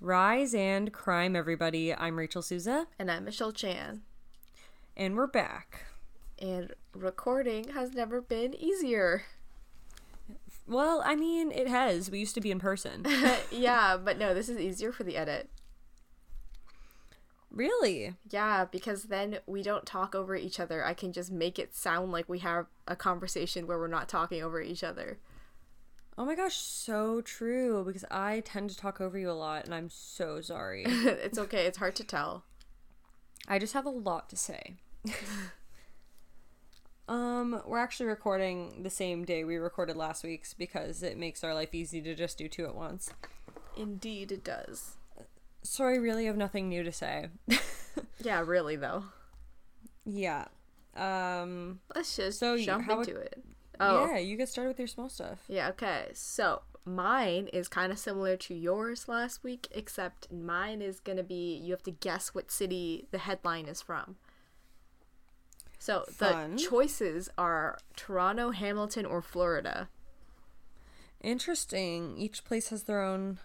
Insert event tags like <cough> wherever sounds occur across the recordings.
Rise and crime, everybody. I'm Rachel Souza, And I'm Michelle Chan. and we're back. And recording has never been easier. Well, I mean, it has. We used to be in person. <laughs> yeah, but no, this is easier for the edit. really? Yeah, because then we don't talk over each other. I can just make it sound like we have a conversation where we're not talking over each other. Oh my gosh, so true. Because I tend to talk over you a lot, and I'm so sorry. <laughs> it's okay, it's hard to tell. I just have a lot to say. <laughs> um, we're actually recording the same day we recorded last week's because it makes our life easy to just do two at once. Indeed, it does. So I really have nothing new to say. <laughs> Yeah, really, though. yeah. Um. Let's just So, jump how into it. Oh, Yeah, you get started with your small stuff. Yeah, okay. So mine is kind of similar to yours last week, except mine is going to be you have to guess what city the headline is from. So Fun. the choices are Toronto, Hamilton, or Florida. Interesting. Each place has their own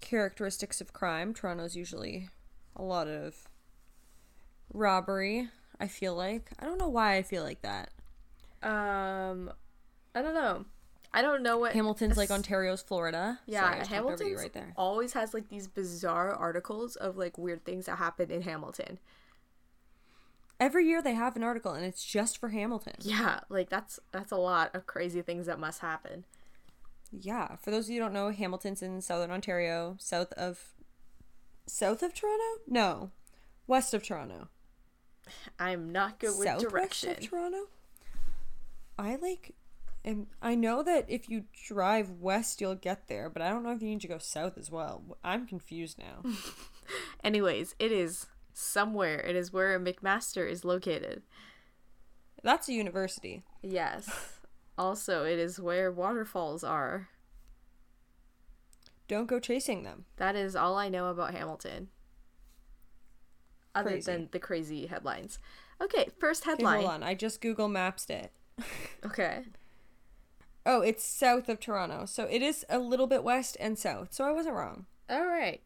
characteristics of crime. Toronto's usually a lot of robbery, I feel like. I don't know why I feel like that. Um, I don't know. I don't know what Hamilton's like Ontario's Florida. Yeah, Sorry, I talked Hamilton right there. always has like these bizarre articles of like weird things that happen in Hamilton. Every year they have an article and it's just for Hamilton. Yeah, like that's that's a lot of crazy things that must happen. Yeah, for those of you who don't know, Hamilton's in southern Ontario, south of south of Toronto? No. West of Toronto. I'm not good with Southwest direction. of Toronto. I like and I know that if you drive west you'll get there, but I don't know if you need to go south as well. I'm confused now. <laughs> Anyways, it is somewhere. It is where McMaster is located. That's a university. Yes. Also, it is where waterfalls are. Don't go chasing them. That is all I know about Hamilton. Other Crazy. than the crazy headlines. Okay, first Okay, headline. hold on. I just Google Mapped it. <laughs> Okay. Oh, it's south of Toronto. So it is a little bit west and south. So I wasn't wrong. All right.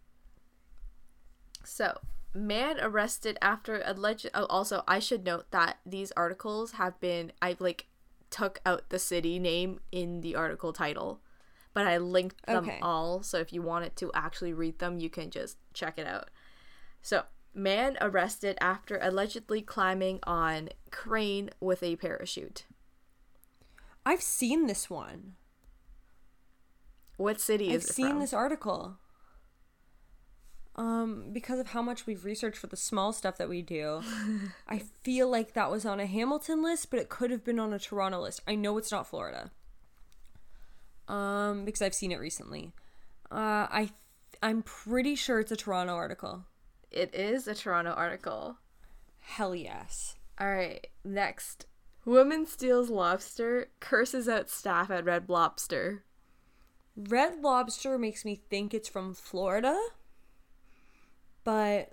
So, man arrested after alleged. Oh, also, I should note that these articles have been. I've like took out the city name in the article title, but I linked them Okay. all. So if you wanted to actually read them, you can just check it out. So, man arrested after allegedly climbing on crane with a parachute. I've seen this one. What city I've is it seen from? this article. Um, because of how much we've researched for the small stuff that we do, <laughs> I feel like that was on a Hamilton list, but it could have been on a Toronto list. I know it's not Florida. Um, because I've seen it recently. Uh, I I'm pretty sure it's a Toronto article. It is a Toronto article. Hell yes. All right, next. Woman steals lobster, curses out staff at Red Lobster. Red Lobster makes me think it's from Florida, but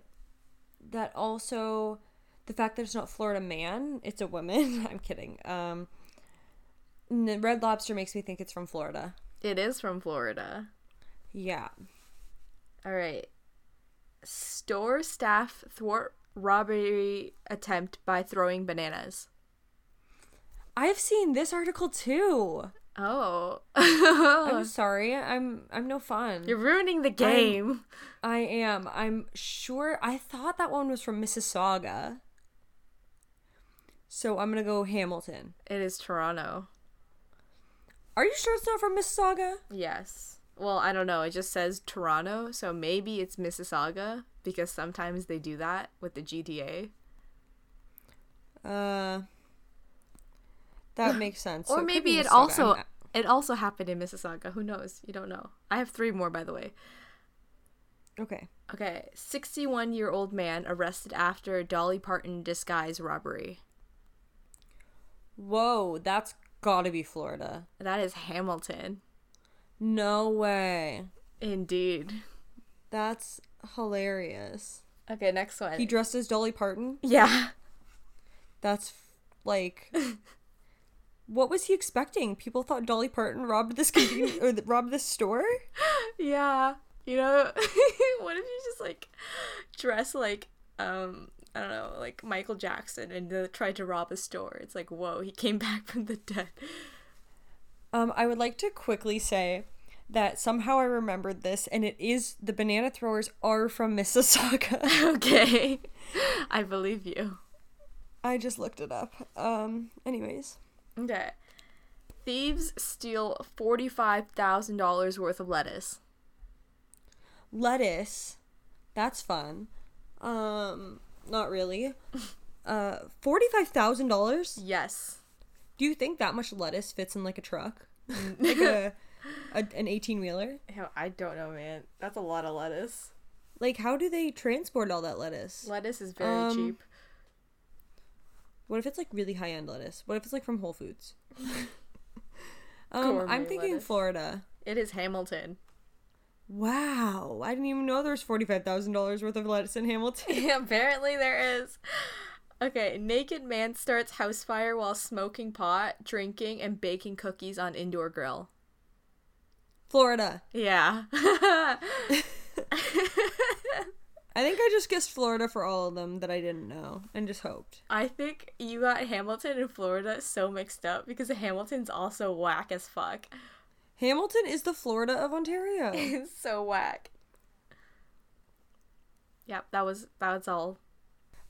that also the fact that it's not Florida man, it's a woman. <laughs> I'm kidding. Um, Red Lobster makes me think it's from Florida. It is from Florida. Yeah. All right. Store staff thwart robbery attempt by throwing bananas. I've seen this article too. Oh. I'm <laughs> sorry. I'm I'm no fun. You're ruining the game. I am. I'm sure. I thought that one was from Mississauga. So I'm gonna go Hamilton. It is Toronto. Are you sure it's not from Mississauga? Yes. Well, I don't know. It just says Toronto, so maybe it's Mississauga because sometimes they do that with the GTA. Uh, that makes sense. or So maybe be it also I'm- it also happened in Mississauga. Who knows? You don't know. I have three more, by the way. okay. Okay, 61 year old man arrested after Dolly Parton disguise robbery. Whoa, that's gotta be Florida. That is Hamilton. No way. Indeed. That's hilarious. Okay, next one. He dressed as Dolly Parton. yeah. That's like. <laughs> What was he expecting? People thought Dolly Parton robbed this convenience <laughs> or th- robbed this store. Yeah. You know, <laughs> what if you just like dress like um I don't know, like Michael Jackson and uh, tried to rob a store? It's like, whoa, he came <laughs> back from the dead. Um, I would like to quickly say that somehow I remembered this, and it is the banana throwers are from Mississauga. okay, I believe you. I just looked it up. Um, anyways, Okay. Thieves steal forty-five thousand dollars worth of lettuce. lettuce, that's fun. Um, not really. <laughs> Uh, forty-five thousand dollars. Yes. Do you think that much lettuce fits in like a truck, <laughs> like a, a an eighteen wheeler? I don't know, man. That's a lot of lettuce. Like, how do they transport all that lettuce? Lettuce is very Um, cheap. What if it's like really high end lettuce? What if it's like from Whole Foods? <laughs> um, I'm thinking lettuce. Florida. It is Hamilton. Wow, I didn't even know there was forty five thousand dollars worth of lettuce in Hamilton. <laughs> Apparently there is. Okay, naked man starts house fire while smoking pot, drinking, and baking cookies on indoor grill. Florida. Yeah. <laughs> I think I just guessed Florida for all of them that I didn't know and just hoped. I think you got Hamilton and Florida so mixed up because Hamilton's also whack as fuck. Hamilton is the Florida of Ontario. <laughs> It's so whack. Yep, that was that was all.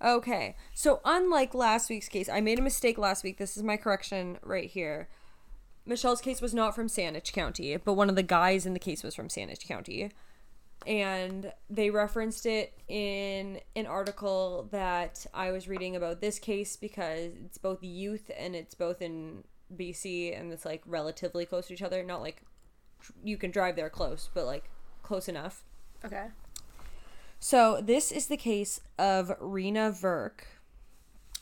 Okay, so unlike last week's case, I made a mistake last week. This is my correction right here. Michelle's case was not from Saanich County, but one of the guys in the case was from Saanich County. And they referenced it in an article that I was reading about this case because it's both youth and it's both in BC and it's like relatively close to each other. Not like you can drive there close, but like close enough. Okay. So this is the case of Reena Virk.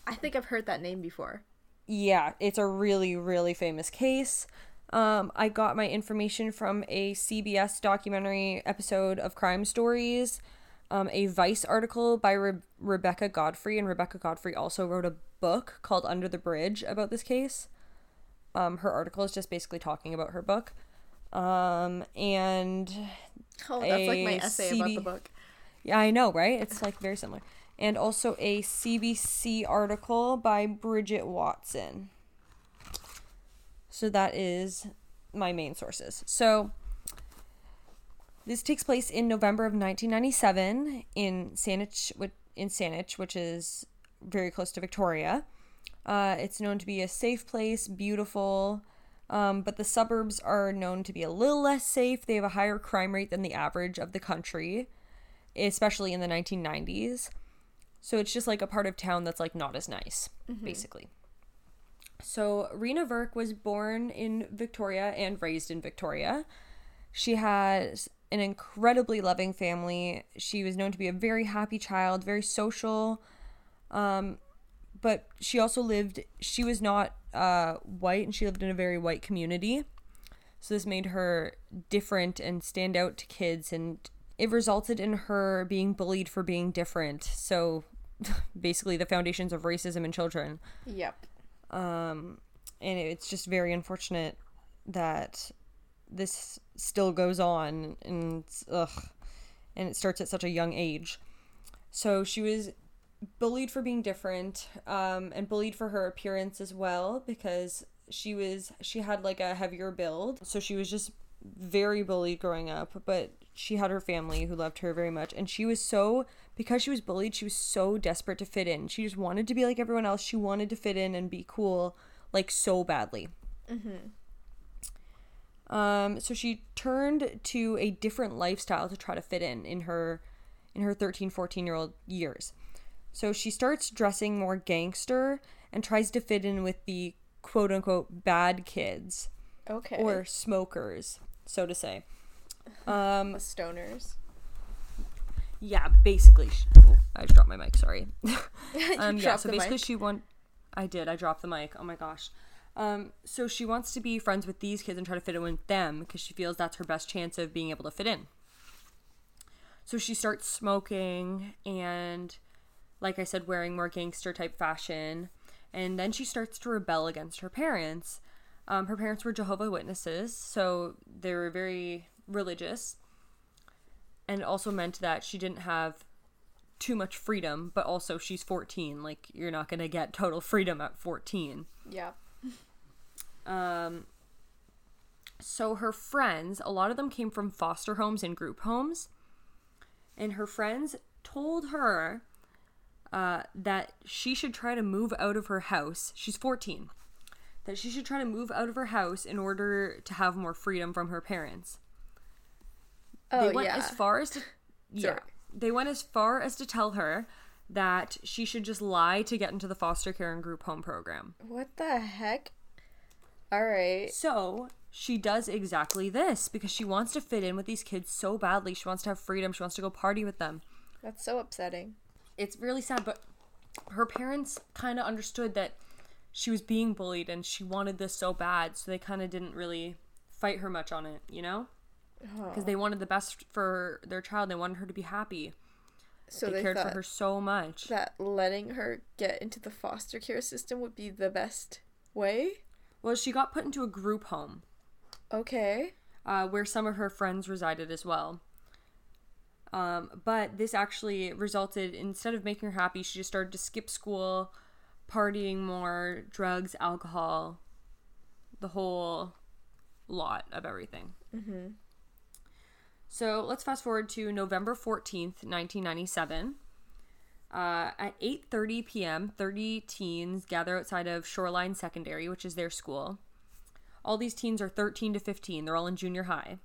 I think I've heard that name before. Yeah, it's a really, really famous case. Um, I got my information from a CBS documentary episode of Crime Stories, um, a Vice article by Re- Rebecca Godfrey, and Rebecca Godfrey also wrote a book called Under the Bridge about this case. Um, her article is just basically talking about her book. Um, and Oh, that's like my essay about the book. yeah, I know, right? It's like very similar. And also a CBC article by Bridget Watson. So that is my main sources. So this takes place in November of 1997 in Saanich, in Saanich, which is very close to Victoria. Uh, it's known to be a safe place, beautiful, um, but the suburbs are known to be a little less safe. They have a higher crime rate than the average of the country especially in the 1990s. So it's just like a part of town that's like not as nice, basically. So Reena Virk was born in Victoria and raised in Victoria. She has an incredibly loving family. She was known to be a very happy child, very social. Um, but she also lived, she was not uh, white and she lived in a very white community. So this made her different and stand out to kids and it resulted in her being bullied for being different. So <laughs> basically the foundations of racism in children. Yep. Um and it's just very unfortunate that this still goes on and ugh and it starts at such a young age. So she was bullied for being different um, and bullied for her appearance as well because she was she had like a heavier build so she was just very bullied growing up but she had her family who loved her very much and she was so because she was bullied she was so desperate to fit in. She just wanted to be like everyone else. She wanted to fit in and be cool like so badly. Um, so she turned to a different lifestyle to try to fit in in her in her 13 14 year old years. So she starts dressing more gangster and tries to fit in with the quote unquote bad kids Okay. or smokers so to say. <laughs> Um the stoners. Yeah basically sh- oh, i dropped my mic sorry <laughs> <laughs> um, yeah, so basically mic. she want I did. I dropped the mic. Oh my gosh. Um, so she wants to be friends with these kids and try to fit in with them because she feels that's her best chance of being able to fit in. So she starts smoking and, like I said, wearing more gangster type fashion. And then she starts to rebel against her parents. Um, her parents were Jehovah Witnesses, so they were very religious. And it also meant that she didn't have too much freedom, but also she's 14. Like, you're not going to get total freedom at 14. Yeah. Um, so her friends, a lot of them came from foster homes and group homes, and her friends told her uh, that she should try to move out of her house. She's 14. That she should try to move out of her house in order to have more freedom from her parents. Oh they went yeah. as far as to <laughs> yeah. They went as far as to tell her that she should just lie to get into the foster care and group home program. what the heck? All right. So she does exactly this because she wants to fit in with these kids so badly. She wants to have freedom. She wants to go party with them. That's so upsetting. It's really sad, but her parents kind of understood that she was being bullied and she wanted this so bad, so they kind of didn't really fight her much on it, you know? Because they wanted the best for their child. They wanted her to be happy. So they, they, cared for her so much. that letting her get into the foster care system would be the best way. Well, she got put into a group home. Okay. uh, where some of her friends resided as well. Um, but this actually resulted instead of making her happy, she just started to skip school, partying more, drugs, alcohol, the whole lot of everything. Mm-hmm. So let's fast forward to November fourteenth, nineteen ninety seven. Uh, at 8:30 p.m., 30 teens gather outside of Shoreline Secondary, which is their school. All these teens are 13 to 15. They're all in junior high.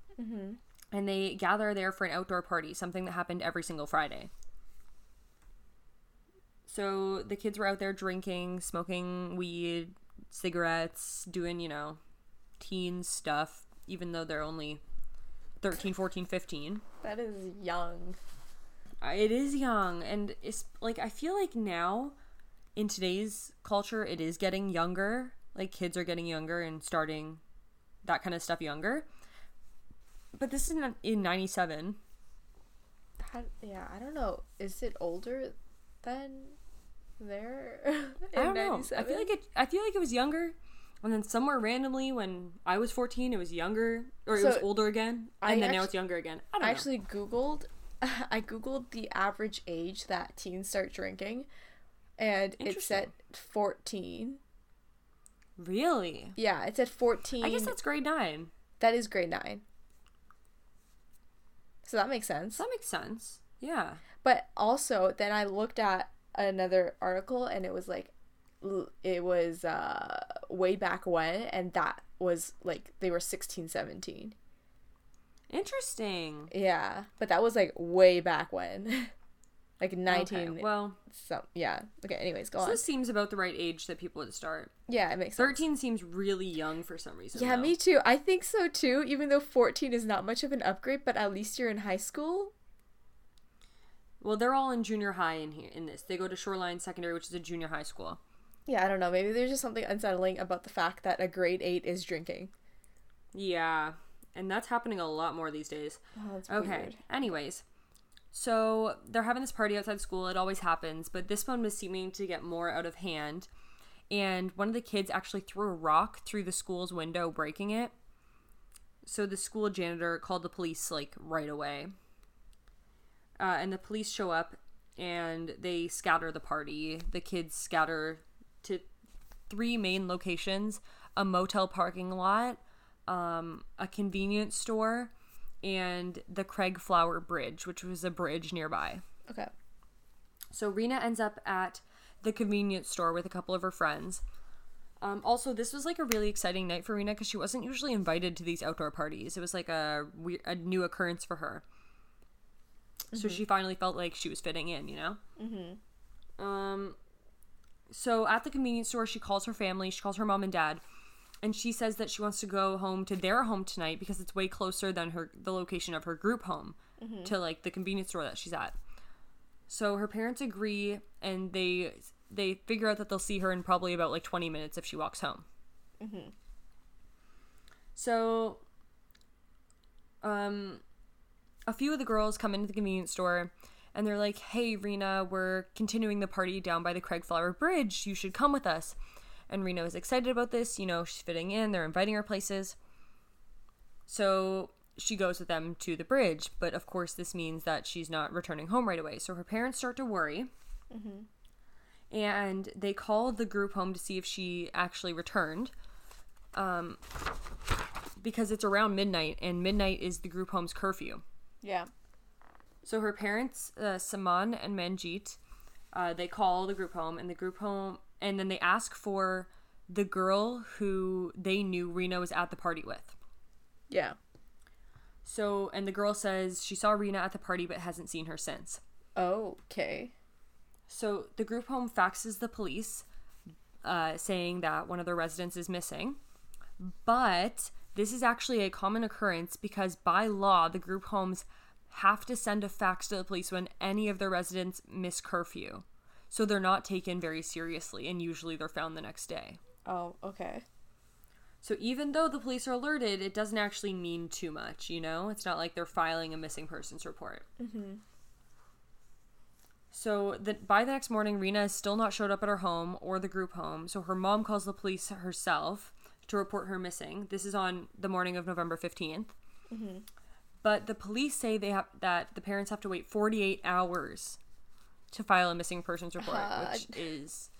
And they gather there for an outdoor party, something that happened every single Friday. So the kids were out there drinking, smoking weed, cigarettes, doing, you know, teen stuff, even though they're only 13, 14, 15. That is young. It is young, and it's like I feel like now in today's culture, it is getting younger. Like kids are getting younger and starting that kind of stuff younger. But this is in, in 97. How, yeah, I don't know. Is it older than there? <laughs> I don't know. I feel like it. I feel like it was younger, and then somewhere randomly when I was 14, it was younger, or it was older again, and I then now it's younger again. I don't I actually googled <laughs> I googled the average age that teens start drinking and it said 14. really? Yeah, it said 14. I guess that's grade nine. that is grade 9. So that makes sense. That makes sense. Yeah. But also then I looked at another article and it was like it was uh way back when and that was like they were 16 17 Interesting. yeah but that was like way back when <laughs> like 19 Okay, well, some yeah okay anyways go so on this seems about the right age that people would start. yeah it makes sense 13 seems really young for some reason. yeah though. me too i think so too even though 14 is not much of an upgrade but at least you're in high school Well, they're all in junior high in here in this. They go to Shoreline Secondary, which is a junior high school. Yeah i don't know maybe there's just something unsettling about the fact that a grade 8 is drinking Yeah, and that's happening a lot more these days. oh, that's Okay. weird. Anyways, so they're having this party outside school. It always happens, but this one was seeming to get more out of hand. And one of the kids actually threw a rock through the school's window, breaking it. So the school janitor called the police like right away. Uh, and the police show up and they scatter the party. The kids scatter three main locations a motel parking lot, um, a convenience store, and the Craigflower Bridge, which was a bridge nearby. okay So Reena ends up at the convenience store with a couple of her friends. Um, also, this was like a really exciting night for Reena because she wasn't usually invited to these outdoor parties. It was like a a new occurrence for her. So she finally felt like she was fitting in, you know. Mm-hmm. Um. So at the convenience store, she calls her family. She calls her mom and dad, and she says that she wants to go home to their home tonight because it's way closer than her the location of her group home to like the convenience store that she's at. So her parents agree, and they they figure out that they'll see her in probably about like twenty minutes if she walks home. So, um, a few of the girls come into the convenience store, and they're like, "Hey, Reena, we're continuing the party down by the Craigflower Bridge. You should come with us." And Reena is excited about this. You know, she's fitting in. They're inviting her places. So she goes with them to the bridge. But of course, this means that she's not returning home right away. So her parents start to worry. And they call the group home to see if she actually returned. Um, because it's around midnight, and midnight is the group home's curfew. Yeah. So her parents, uh, Suman and Manjit, uh, they call the group home, and the group home, and then they ask for the girl who they knew Reena was at the party with. Yeah. So, and the girl says she saw Reena at the party but hasn't seen her since. Okay. So the group home faxes the police, uh, saying that one of their residents is missing. But this is actually a common occurrence because by law, the group homes have to send a fax to the police when any of their residents miss curfew. So they're not taken very seriously, and usually they're found the next day. Oh, okay. So even though the police are alerted, it doesn't actually mean too much, you know? It's not like they're filing a missing persons report. Mm-hmm. So the, by the next morning, Reena has still not showed up at her home or the group home. So her mom calls the police herself to report her missing. This is on the morning of November 15th. But the police say they have that the parents have to wait 48 hours to file a missing persons report, which is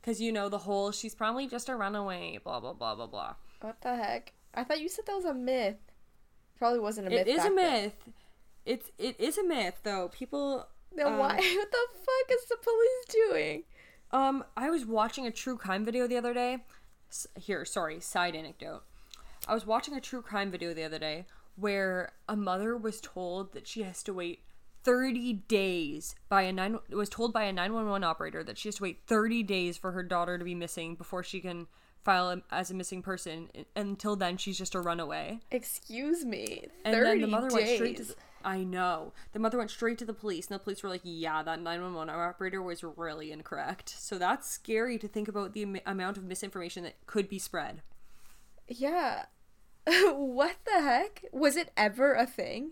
because you know the whole she's probably just a runaway, blah blah blah blah blah. What the heck? I thought you said that was a myth. Probably wasn't a myth. It is a then. myth. It's it is a myth though. People Then um, why? <laughs> What the fuck is the police doing? Um, I was watching a true crime video the other day. S- Here, sorry, side anecdote. I was watching a true crime video the other day where a mother was told that she has to wait 30 days by a nine was told by a 911 operator that she has to wait 30 days for her daughter to be missing before she can file a, as a missing person. Until then, she's just a runaway. Excuse me. And 30 then the mother days. went straight to the, I know. The mother went straight to the police, and the police were like, yeah, that 911 operator was really incorrect. So that's scary to think about the am- amount of misinformation that could be spread. Yeah. <laughs> what the heck? Was it ever a thing?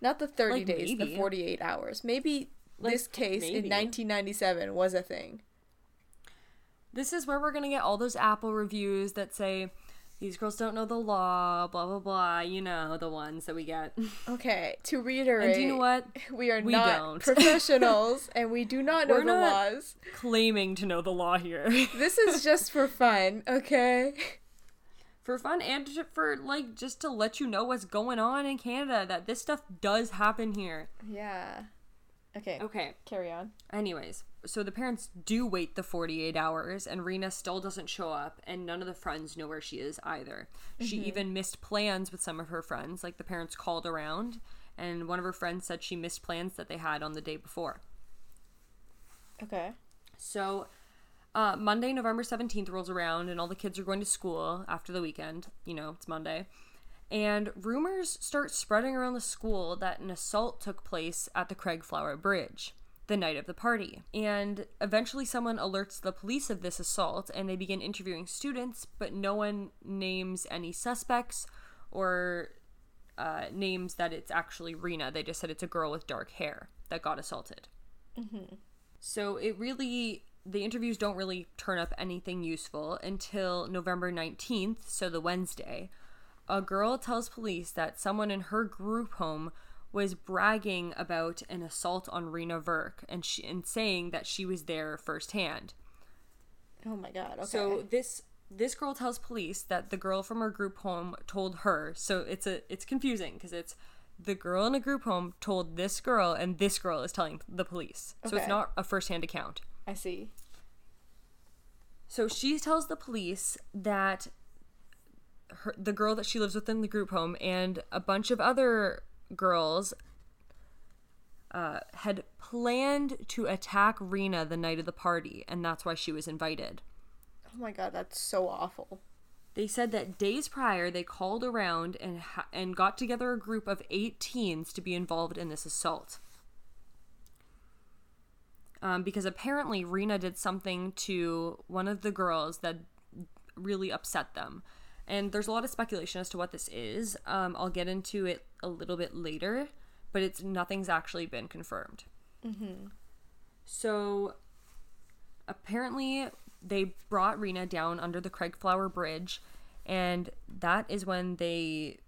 Not the 30 Like, days, the 48 hours. Maybe Like, this case in 1997 was a thing. This is where we're going to get all those Apple reviews that say, these girls don't know the law, blah, blah, blah. You know, the ones that we get. <laughs> Okay, to reiterate, And do you know what? we are We not don't. <laughs> professionals and we do not know We're the not- laws. Claiming to know the law here. This is just for fun, okay? For fun and for, like, just to let you know what's going on in Canada, that this stuff does happen here. Yeah. Okay, Okay. carry on. Anyways, so the parents do wait the 48 hours, and Reena still doesn't show up, and none of the friends know where she is either. She mm-hmm. even missed plans with some of her friends. Like, the parents called around, and one of her friends said she missed plans that they had on the day before. Okay. So, uh, Monday, November 17th rolls around, and all the kids are going to school after the weekend. You know, it's Monday. And rumors start spreading around the school that an assault took place at the Craigflower Bridge the night of the party. And eventually, someone alerts the police of this assault, and they begin interviewing students, but no one names any suspects or uh, names that it's actually Reena. They just said it's a girl with dark hair that got assaulted. So it really, the interviews don't really turn up anything useful until November 19th, so the Wednesday. A girl tells police that someone in her group home was bragging about an assault on Reena Virk and, she, and saying that she was there firsthand. Oh my god, okay. So this this girl tells police that the girl from her group home told her. So it's a it's confusing because it's the girl in a group home told this girl and this girl is telling the police. So it's not a first-hand account. I see. So she tells the police that her, the girl that she lives with in the group home and a bunch of other girls uh, had planned to attack Reena the night of the party, and that's why she was invited. Oh my god, that's so awful. They said that days prior they called around and ha- and got together a group of eight teens to be involved in this assault. Um, because apparently Reena did something to one of the girls that really upset them. And there's a lot of speculation as to what this is. Um, I'll get into it a little bit later, but it's nothing's actually been confirmed. So apparently they brought Reena down under the Craigflower Bridge And that is when they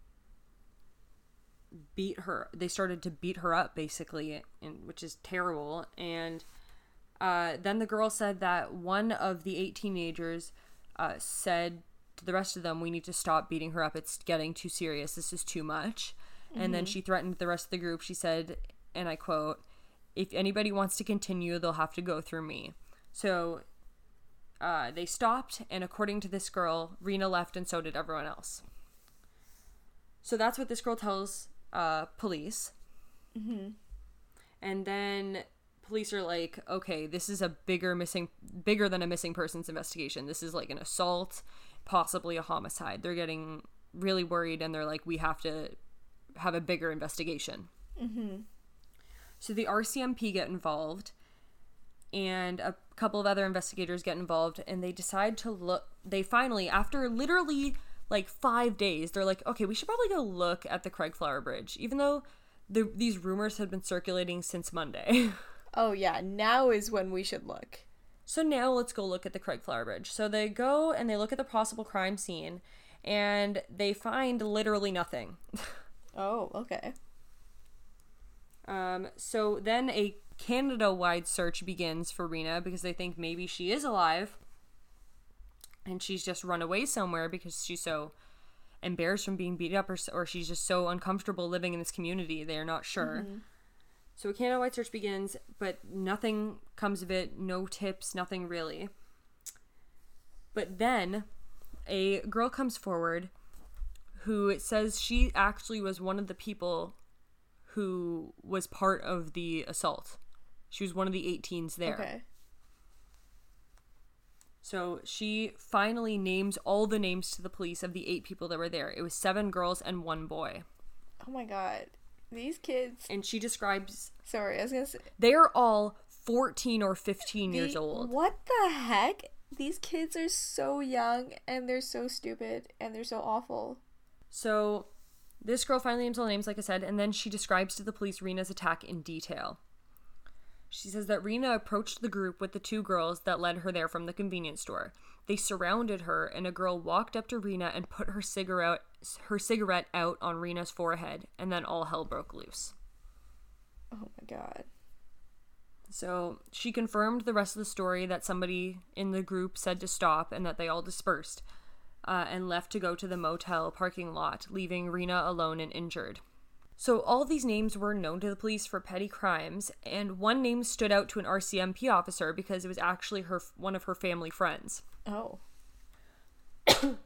beat her. They started to beat her up, basically, and, which is terrible. And uh, then the girl said that one of the eight teenagers uh, said to the rest of them, We need to stop beating her up. It's getting too serious. This is too much. And then she threatened the rest of the group. She said, and I quote, If anybody wants to continue, they'll have to go through me. So uh, they stopped, and according to this girl, Reena left, and so did everyone else. So that's what this girl tells uh, police. And then police are like, okay, this is a bigger missing, bigger than a missing persons investigation. This is like an assault, possibly a homicide. They're getting really worried, and they're like, we have to have a bigger investigation. Mm-hmm. So the RCMP get involved, and a couple of other investigators get involved, and they decide to look. They finally, after literally like five days, they're like, okay, we should probably go look at the Craigflower Bridge, even though the, these rumors had been circulating since Monday. <laughs> Oh yeah, now is when we should look. So now let's go look at the Craigflower Bridge. So they go and they look at the possible crime scene and they find literally nothing. <laughs> Oh, okay. Um, so then a Canada wide search begins for Reena because they think maybe she is alive and she's just run away somewhere because she's so embarrassed from being beat up or, or she's just so uncomfortable living in this community. They're not sure. So a Canada wide search begins, but nothing comes of it. No tips, nothing really. But then a girl comes forward who says she actually was one of the people who was part of the assault. She was one of the 18s there. Okay. So she finally names all the names to the police of the eight people that were there. It was seven girls and one boy. Oh my god. These kids. And she describes Sorry, I was gonna say. they are all 14 or 15 years old. What the heck? These kids are so young and they're so stupid and they're so awful. So this girl finally names all names, like I said, and then she describes to the police Reena's attack in detail. She says that Reena approached the group with the two girls that led her there from the convenience store. They surrounded her, and a girl walked up to Reena and put her cigarette her cigarette out on Reena's forehead, and then all hell broke loose. Oh my god. So she confirmed the rest of the story that somebody in the group said to stop and that they all dispersed uh, and left to go to the motel parking lot, leaving Reena alone and injured. So all these names were known to the police for petty crimes, and one name stood out to an RCMP officer because it was actually her one of her family friends. Oh. <coughs>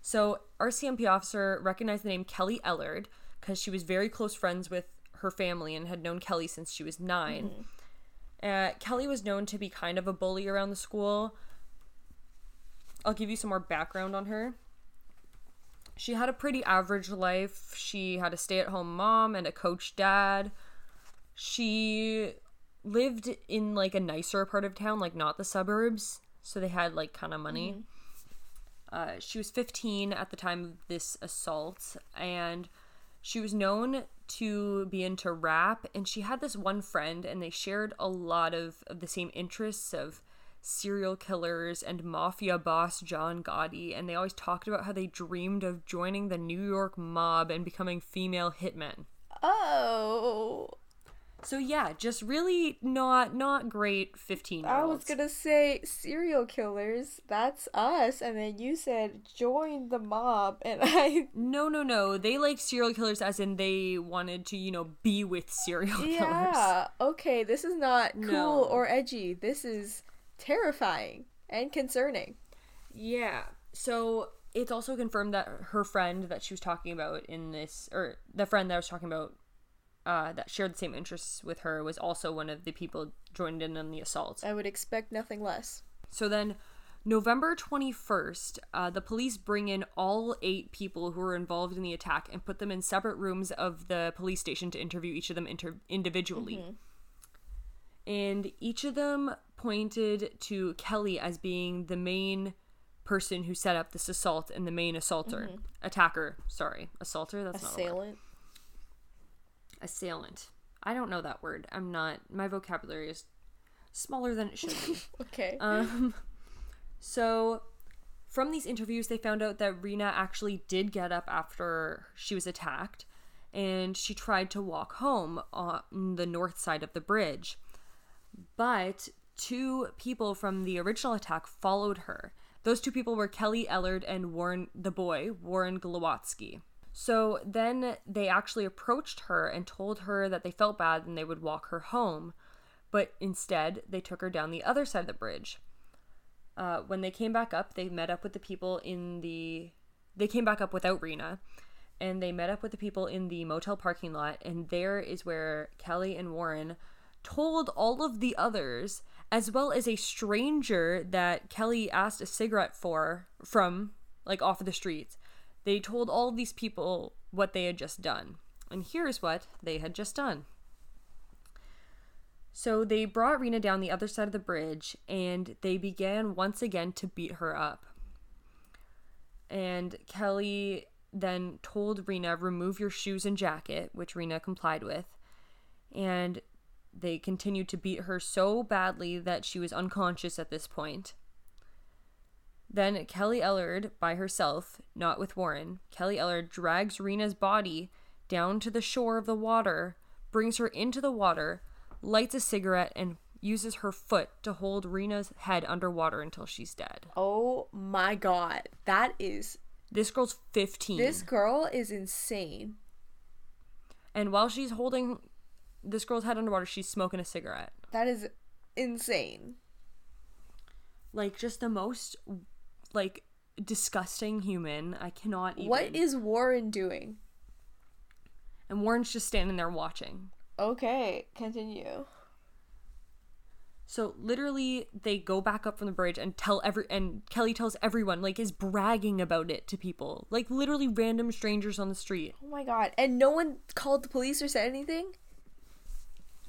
So RCMP officer recognized the name Kelly Ellard because she was very close friends with her family and had known Kelly since she was 9 Uh, Kelly was known to be kind of a bully around the school. I'll give you some more background on her. She had a pretty average life. She had a stay at home mom and a coach dad. She lived in like a nicer part of town, like not the suburbs. So they had like kind of money. Uh, she was 15 at the time of this assault, and she was known to be into rap. And she had this one friend, and they shared a lot of, of the same interests of serial killers and mafia boss John Gotti. And they always talked about how they dreamed of joining the New York mob and becoming female hitmen. Oh. So yeah, just really not not great 15 year I was gonna say serial killers. That's us. And then you said join the mob. And <laughs> I. No, no, no. They like serial killers as in they wanted to, you know, be with serial <laughs> killers. Yeah. Okay, this is not cool No. or edgy. This is terrifying and concerning. Yeah. So it's also confirmed that her friend that she was talking about in this, or the friend that I was talking about uh, that shared the same interests with her, was also one of the people joined in on the assault. I would expect nothing less. So then, November 21st, uh, the police bring in all eight people who were involved in the attack and put them in separate rooms of the police station to interview each of them inter- individually. And each of them pointed to Kelly as being the main person who set up this assault and the main assaulter, attacker. Sorry, assaulter. That's not. Assailant. assailant. I don't know that word. I'm not. My vocabulary is smaller than it should be. <laughs> Okay. Um, so From these interviews, they found out that Reena actually did get up after she was attacked and she tried to walk home on the north side of the bridge. But two people from the original attack followed her. Those two people were Kelly Ellard and Warren, the boy, Warren Glowatski. So then they actually approached her and told her that they felt bad and they would walk her home. But instead, they took her down the other side of the bridge. Uh, when they came back up, they met up with the people in the. They came back up without Reena, and they met up with the people in the motel parking lot. And there is where Kelly and Warren told all of the others, as well as a stranger that Kelly asked a cigarette for from like off of the streets. They told all these people what they had just done. And here's what they had just done. So they brought Reena down the other side of the bridge and they began once again to beat her up. And Kelly then told Reena, remove your shoes and jacket, which Reena complied with. And they continued to beat her so badly that she was unconscious at this point. Then Kelly Ellard, by herself, not with Warren, Kelly Ellard drags Reena's body down to the shore of the water, brings her into the water, lights a cigarette, and uses her foot to hold Reena's head underwater until she's dead. Oh my god. That is. This girl's 15. This girl is insane. and while she's holding this girl's head underwater, she's smoking a cigarette. That is insane. Like, just the most, like, disgusting human. I cannot even. What is Warren doing? And Warren's just standing there watching. Okay, continue. So literally, they go back up from the bridge and tell every and Kelly tells everyone like is bragging about it to people, like literally random strangers on the street. Oh my god. And no one called the police or said anything?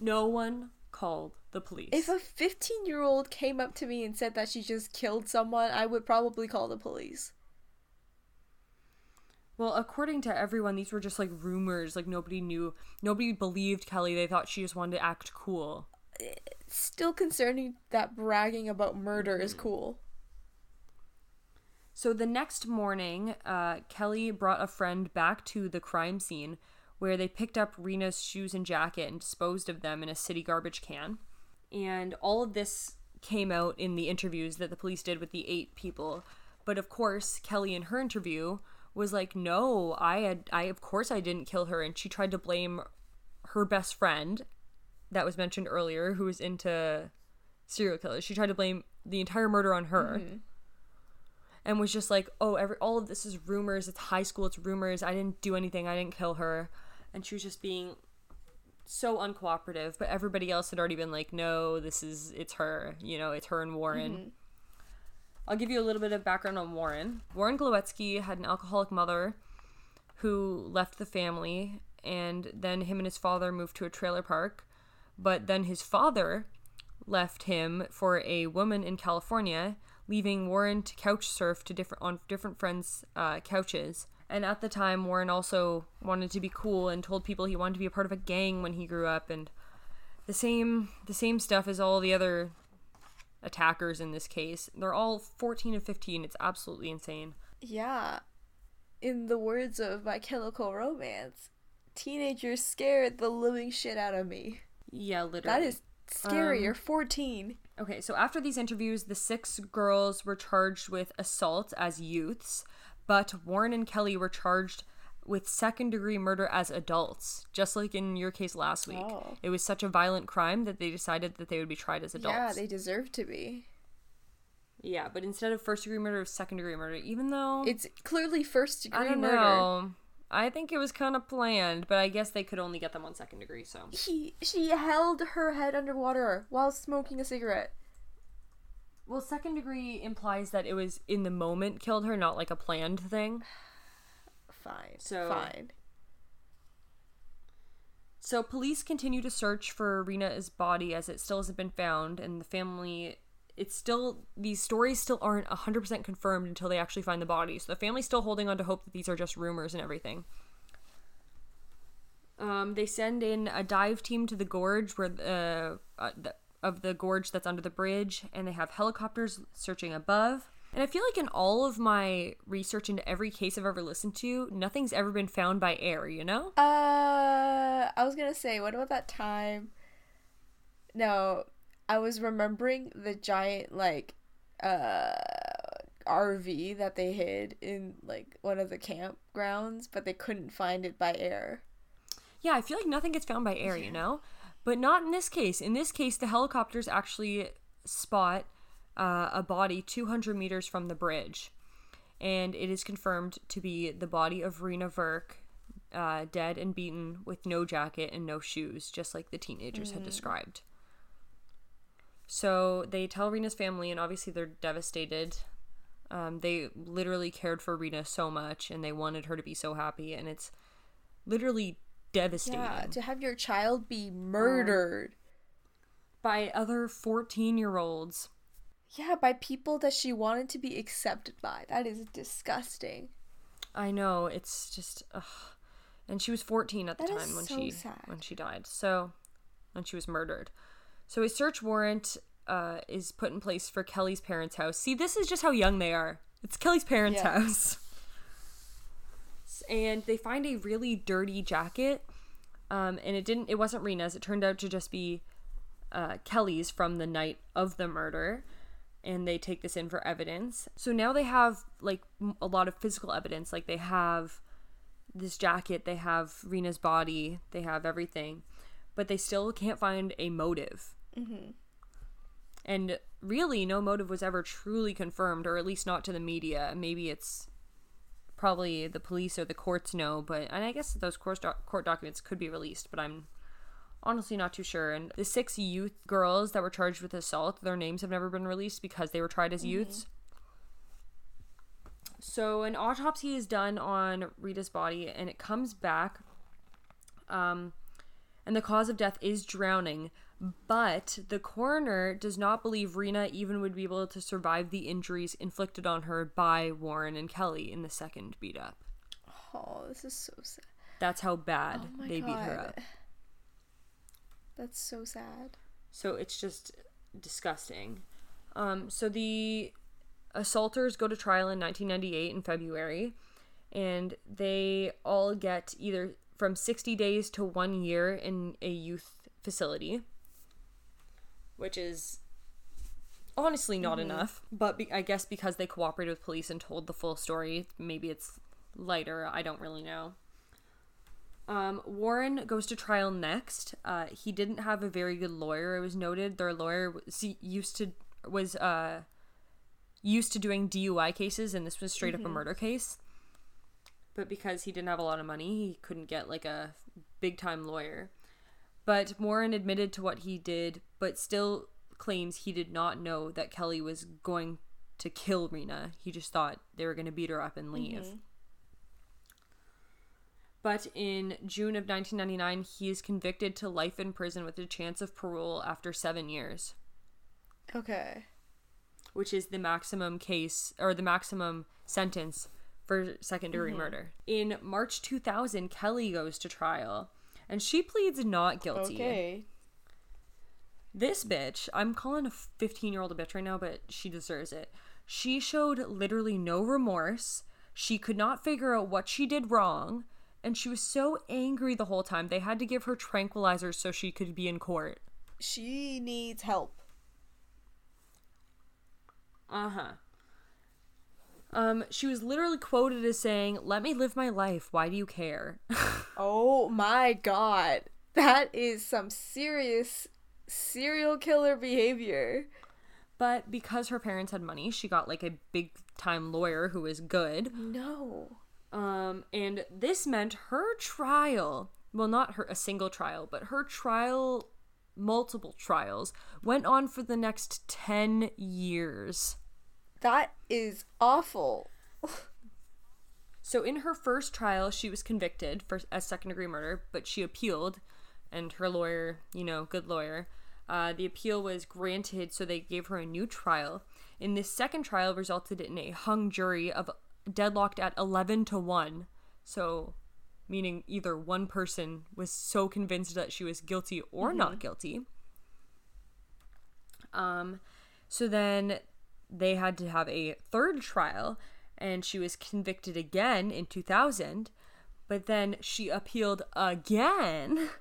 No one called the police. If a 15 year old came up to me and said that she just killed someone, I would probably call the police. well, according to everyone, these were just like rumors. Like nobody knew, nobody believed Kelly. They thought she just wanted to act cool. Still concerning that bragging about murder is cool. So the next morning, uh, Kelly brought a friend back to the crime scene where they picked up Reena's shoes and jacket and disposed of them in a city garbage can. And all of this came out in the interviews that the police did with the eight people. But of course, Kelly in her interview was like, "No, I had I of course I didn't kill her." And she tried to blame her best friend that was mentioned earlier who was into serial killers. She tried to blame the entire murder on her mm-hmm. and was just like, "Oh, every all of this is rumors. It's high school. It's rumors. I didn't do anything. I didn't kill her." And she was just being so uncooperative. But everybody else had already been like, "No, this is it's her. You know, it's her and Warren." I'll give you a little bit of background on Warren. Warren Glowatski had an alcoholic mother who left the family, and then him and his father moved to a trailer park. But then his father left him for a woman in California, leaving Warren to couch surf to different on different friends' uh, couches. And at the time, Warren also wanted to be cool and told people he wanted to be a part of a gang when he grew up, and the same the same stuff as all the other attackers in this case. They're all 14 and 15. It's absolutely insane. Yeah. In the words of My Chemical Romance, teenagers scared the living shit out of me. Yeah, literally. That is scary. Um, You're 14. Okay, so after these interviews, the six girls were charged with assault as youths, but Warren and Kelly were charged with second degree murder as adults, just like in your case last week. Oh. It was such a violent crime that they decided that they would be tried as adults. Yeah, they deserve to be. Yeah, but instead of first degree murder, it was second degree murder, even though It's clearly first degree I don't murder. know. I think it was kind of planned, but I guess they could only get them on second degree, so. He she held her head underwater while smoking a cigarette. Well, second degree implies that it was in the moment killed her, not like a planned thing. Fine. So- fine. So police continue to search for Reena's body as it still hasn't been found, and the family. It's still these stories still aren't 100% confirmed until they actually find the body. So the family's still holding on to hope that these are just rumors and everything. Um, they send in a dive team to the gorge where the, uh, the of the gorge that's under the bridge, and they have helicopters searching above. And I feel like in all of my research into every case I've ever listened to, nothing's ever been found by air, you know? Uh, I was gonna say, what about that time? No, I was remembering the giant like uh RV that they hid in like one of the campgrounds, but they couldn't find it by air. Yeah, I feel like nothing gets found by air, you know? But not in this case. In this case, the helicopters actually spot uh, a body 200 meters from the bridge. And it is confirmed to be the body of Reena Virk, uh, dead and beaten with no jacket and no shoes, just like the teenagers had described. So they tell Reena's family, and obviously they're devastated. Um, they literally cared for Reena so much, and they wanted her to be so happy, and it's literally devastating Yeah, to have your child be murdered. by other 14 year olds. Yeah, by people that she wanted to be accepted by. That is disgusting. I know it's just, ugh. and she was 14 at the That time when so she sad. when she died. So, when she was murdered. So a search warrant uh, is put in place for Kelly's parents' house. See, this is just how young they are. It's Kelly's parents' house. And they find a really dirty jacket, um, and it didn't. It wasn't Reena's. It turned out to just be uh, Kelly's from the night of the murder, and they take this in for evidence. So now they have like a lot of physical evidence. Like they have this jacket, they have Reena's body, they have everything, but they still can't find a motive. And really, no motive was ever truly confirmed, or at least not to the media. Maybe it's probably the police or the courts know, but and I guess those court doc- court documents could be released, but I'm honestly not too sure. And the six youth girls that were charged with assault, their names have never been released because they were tried as youths. So an autopsy is done on Rita's body, and it comes back. Um, and the cause of death is drowning, but the coroner does not believe Reena even would be able to survive the injuries inflicted on her by Warren and Kelly in the second beat up. Oh, this is so sad. That's how bad Oh they beat her up. That's so sad. So it's just disgusting. Um, so the assaulters go to trial in 1998 in February, and they all get either from 60 days to one year in a youth facility, which is honestly not enough. But be- I guess because they cooperated with police and told the full story, maybe it's lighter. I don't really know. Um, Warren goes to trial next. Uh, he didn't have a very good lawyer. It was noted their lawyer was used to was uh, used to doing DUI cases, and this was straight up a murder case. But because he didn't have a lot of money, he couldn't get like a big time lawyer. But Warren admitted to what he did, but still claims he did not know that Kelly was going to kill Reena. He just thought they were going to beat her up and mm-hmm. leave. But in June of 1999, he is convicted to life in prison with a chance of parole after seven years, Okay. which is the maximum case or the maximum sentence for second degree mm-hmm. murder. In March 2000, Kelly goes to trial and she pleads not guilty. Okay. This bitch, I'm calling a 15 year old a bitch right now, but she deserves it. She showed literally no remorse. She could not figure out what she did wrong. And she was so angry the whole time. They had to give her tranquilizers so she could be in court. She needs help. Uh huh. Um, she was literally quoted as saying, Let me live my life. Why do you care? <laughs> Oh my god. That is some serious serial killer behavior. but because her parents had money, she got like a big time lawyer who was good. No. Um, and this meant her trial, well, not her, a single trial, but her trial, multiple trials, went on for the next 10 years. That is awful. So in her first trial, she was convicted for a second degree murder, but she appealed, and her lawyer, you know, good lawyer, uh, the appeal was granted, so they gave her a new trial. In this second trial, resulted in a hung jury of deadlocked at eleven to one. So, meaning either one person was so convinced that she was guilty or not guilty. Um, so then they had to have a third trial, and she was convicted again in 2000. But then she appealed again. <laughs>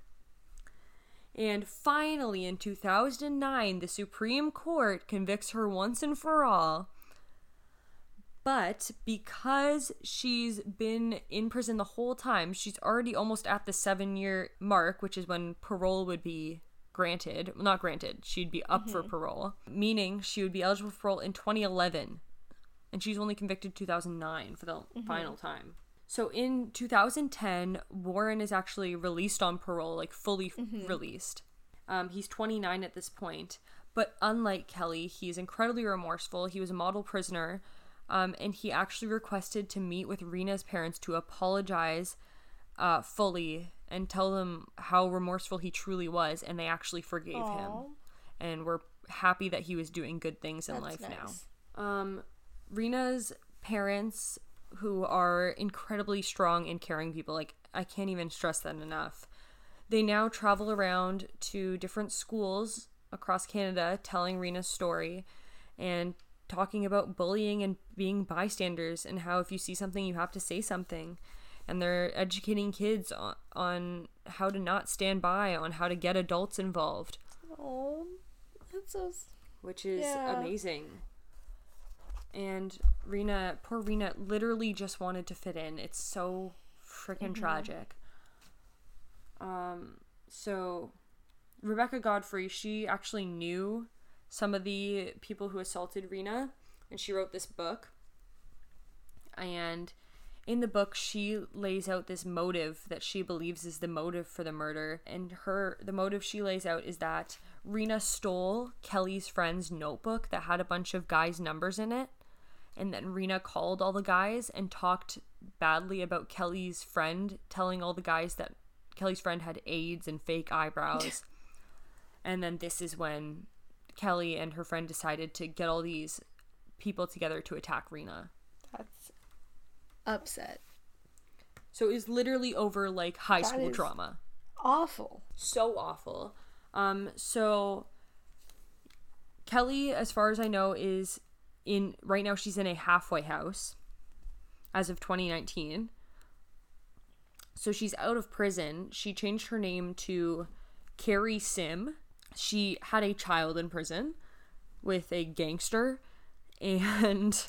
And finally, in 2009, the Supreme Court convicts her once and for all. But because she's been in prison the whole time, she's already almost at the seven year mark, which is when parole would be granted. Not granted, she'd be up for parole, meaning she would be eligible for parole in 2011. And she's only convicted 2009 for the final time. So in 2010, Warren is actually released on parole, like fully f- released. Um, he's 29 at this point, but unlike Kelly, he's incredibly remorseful. He was a model prisoner, um, and he actually requested to meet with Reena's parents to apologize uh, fully and tell them how remorseful he truly was, and they actually forgave him, and were happy that he was doing good things in That's life now. Um, Reena's parents, who are incredibly strong and caring people, like I can't even stress that enough. They now travel around to different schools across Canada telling Reena's story and talking about bullying and being bystanders and how if you see something you have to say something. And they're educating kids on, on how to not stand by, on how to get adults involved Oh, that's so. which is Yeah. amazing. And Reena, poor Reena, literally just wanted to fit in. It's so freaking tragic. Um, so Rebecca Godfrey, she actually knew some of the people who assaulted Reena, and she wrote this book. And in the book, she lays out this motive that she believes is the motive for the murder. And her, the motive she lays out is that Reena stole Kelly's friend's notebook that had a bunch of guys' numbers in it. And then Reena called all the guys and talked badly about Kelly's friend, telling all the guys that Kelly's friend had AIDS and fake eyebrows. <laughs> and then this is when Kelly and her friend decided to get all these people together to attack Reena. That's upset. So it was literally over like high That school drama. Awful. So awful. Um, so Kelly, as far as I know, is in right now she's in a halfway house as of 2019. So she's out of prison. She changed her name to Kerry Sim. She had a child in prison with a gangster <laughs> and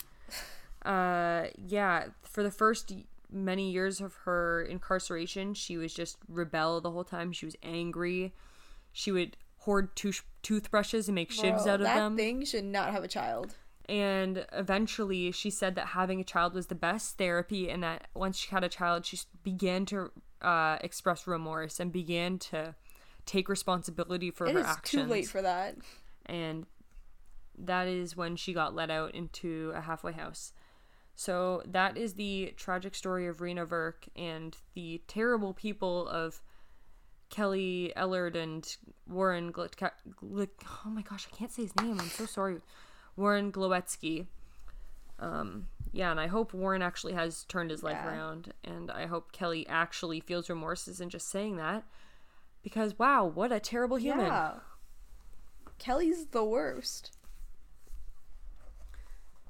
uh yeah, for the first many years of her incarceration, she was just rebel the whole time. She was angry. She would hoard tooth- toothbrushes and make shivs Bro, out of that them. thing should not have a child. And eventually, she said that having a child was the best therapy, and that once she had a child, she began to uh, express remorse and began to take responsibility for It her actions. too late for that. and that is when she got let out into a halfway house. So that is the tragic story of Reena Virk and the terrible people of Kelly Ellard and Warren Glitka- Glick. Oh my gosh, I can't say his name. I'm so sorry. Warren Glowatski. Um, yeah, and I hope Warren actually has turned his life Yeah. around, and I hope Kelly actually feels remorse isn't just saying that, because wow, what a terrible human. Yeah. Kelly's the worst.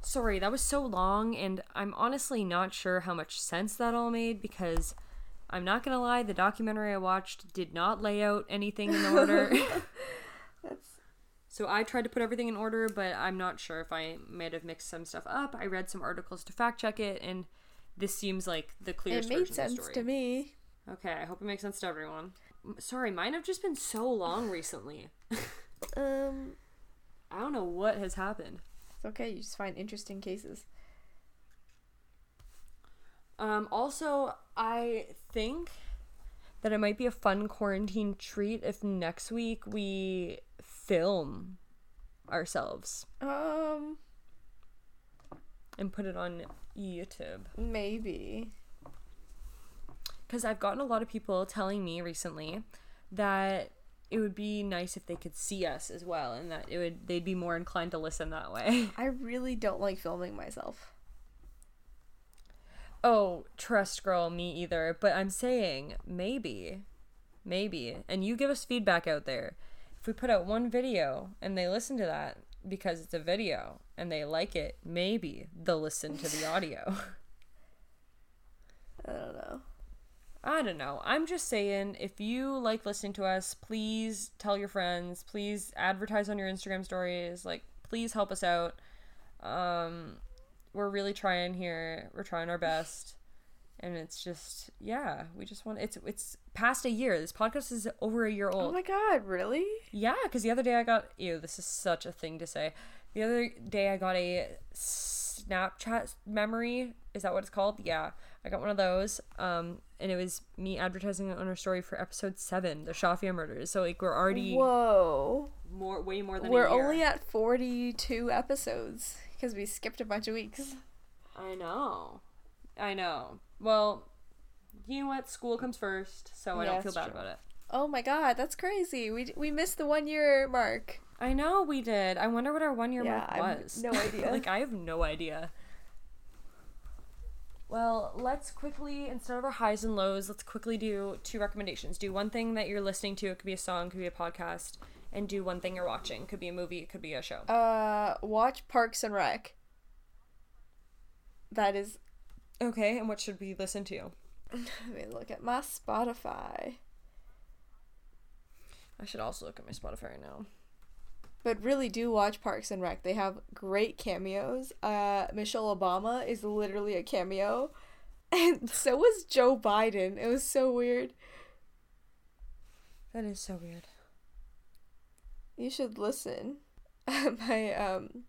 Sorry, that was so long, and I'm honestly not sure how much sense that all made because I'm not gonna lie, the documentary I watched did not lay out anything in order. <laughs> So I tried to put everything in order, but I'm not sure if I might have mixed some stuff up. I read some articles to fact check it, and this seems like the it clearest made version sense of the story. to me. Okay, I hope it makes sense to everyone. Sorry, mine have just been so long recently. <laughs> Um, I don't know what has happened. It's okay. You just find interesting cases. Um, also, I think that it might be a fun quarantine treat if next week we film ourselves Um, and put it on YouTube. maybe. Because I've gotten a lot of people telling me recently that it would be nice if they could see us as well, and that it would they'd be more inclined to listen that way. <laughs> I really don't like filming myself. Oh, trust girl, me either. But I'm saying maybe, maybe, and you give us feedback out there. If we put out one video and they listen to that, because it's a video and they like it, maybe they'll listen to the <laughs> audio. I don't know. I don't know. I'm just saying, if you like listening to us, please tell your friends. Please advertise on your Instagram stories. Like, please help us out. Um, we're really trying here. We're trying our best, and it's just, yeah, we just want. It's it's past a year. This podcast is over a year old. Oh my god, really? Yeah, because the other day I got ew. This is such a thing to say. The other day I got a Snapchat memory. Is that what it's called? Yeah, I got one of those. Um, and it was me advertising on our story for episode seven, the Shafia murders. So like we're already Whoa. more, way more than We're a year. only at 42 episodes because we skipped a bunch of weeks. I know, I know. Well, you know what? School comes first, so I Yeah, don't feel bad true. about it. Oh my god, that's crazy. We we missed the 1 year mark. I know we did. I wonder what our one year Yeah, mark I was. no <laughs> idea. like I have no idea. Well, let's quickly instead of our highs and lows, let's quickly do two recommendations. Do one thing that you're listening to. It could be a song, could be a podcast, and do one thing you're watching. Could be a movie, it could be a show. Uh watch Parks and Rec. That is Okay, and what should we listen to? <laughs> let me look at my Spotify. I should also look at my Spotify right now. But really do watch Parks and Rec. They have great cameos. Uh Michelle Obama is literally a cameo. <laughs> And so was Joe Biden. It was so weird. That is so weird. You should listen. <laughs> my um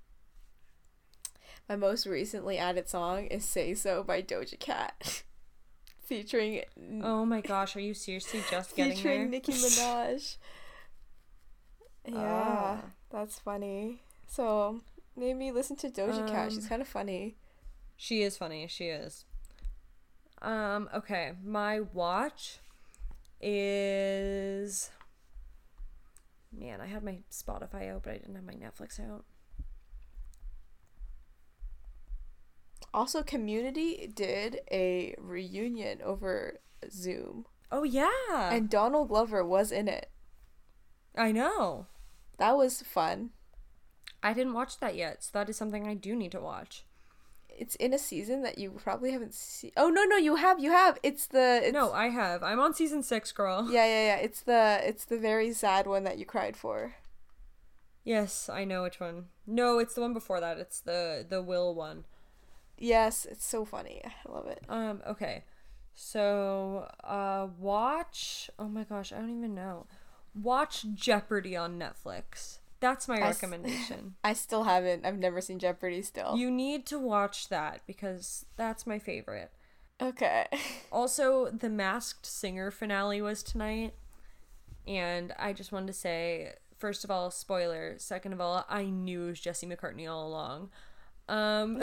my most recently added song is Say So by Doja Cat. <laughs> featuring Oh my gosh, are you seriously just getting featuring there? Nicki Minaj. yeah, Ah. That's funny. So made me listen to Doja Cat. She's Um, kind of funny. She is funny. She is. Um. Okay. My watch is. Man, I had my Spotify out, but I didn't have my Netflix out. Also, Community did a reunion over Zoom, Oh yeah, and Donald Glover was in it. I know. That was fun. I didn't watch that yet, so that is something I do need to watch. It's in a season that you probably haven't seen. Oh no, no, you have, you have. It's the it's, no, I have. I'm on season six, girl. Yeah, yeah, yeah. It's the it's the very sad one that you cried for. Yes, I know which one. No, it's the one before that. It's the the Will one. Yes, it's so funny. I love it. Um, okay. So, uh, watch. Oh my gosh, I don't even know. Watch Jeopardy on Netflix. That's my I s- recommendation. <laughs> I still haven't. I've never seen Jeopardy. Still. you need to watch that because that's my favorite. okay? <laughs> Also, the Masked Singer finale was tonight. And I just wanted to say, first of all, spoiler. Second of all, I knew it was Jesse McCartney all along. Um,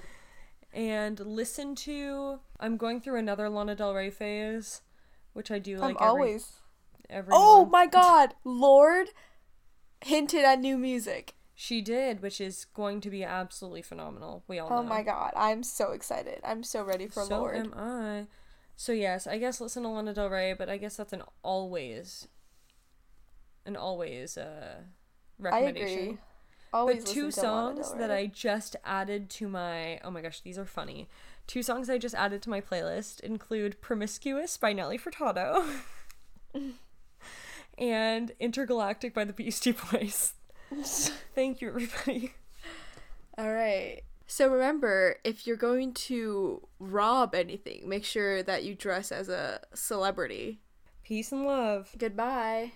<laughs> and listen to. I'm going through another Lana Del Rey phase, which I do like I'm every, always. Every Oh month. my God, Lorde hinted at new music. She did, which is going to be absolutely phenomenal. We all Oh know. my God, I'm so excited. I'm so ready for so Lorde. am I. So yes, I guess listen to Lana Del Rey, but I guess that's an always, an always uh, I recommendation. agree. Always but two listen to Lana songs that I just added to my oh my gosh, these are funny. Two songs I just added to my playlist include "Promiscuous" by Nelly Furtado <laughs> and "Intergalactic" by the Beastie Boys. <laughs> Thank you, everybody. All right. So remember, if you're going to rob anything, make sure that you dress as a celebrity. Peace and love. Goodbye.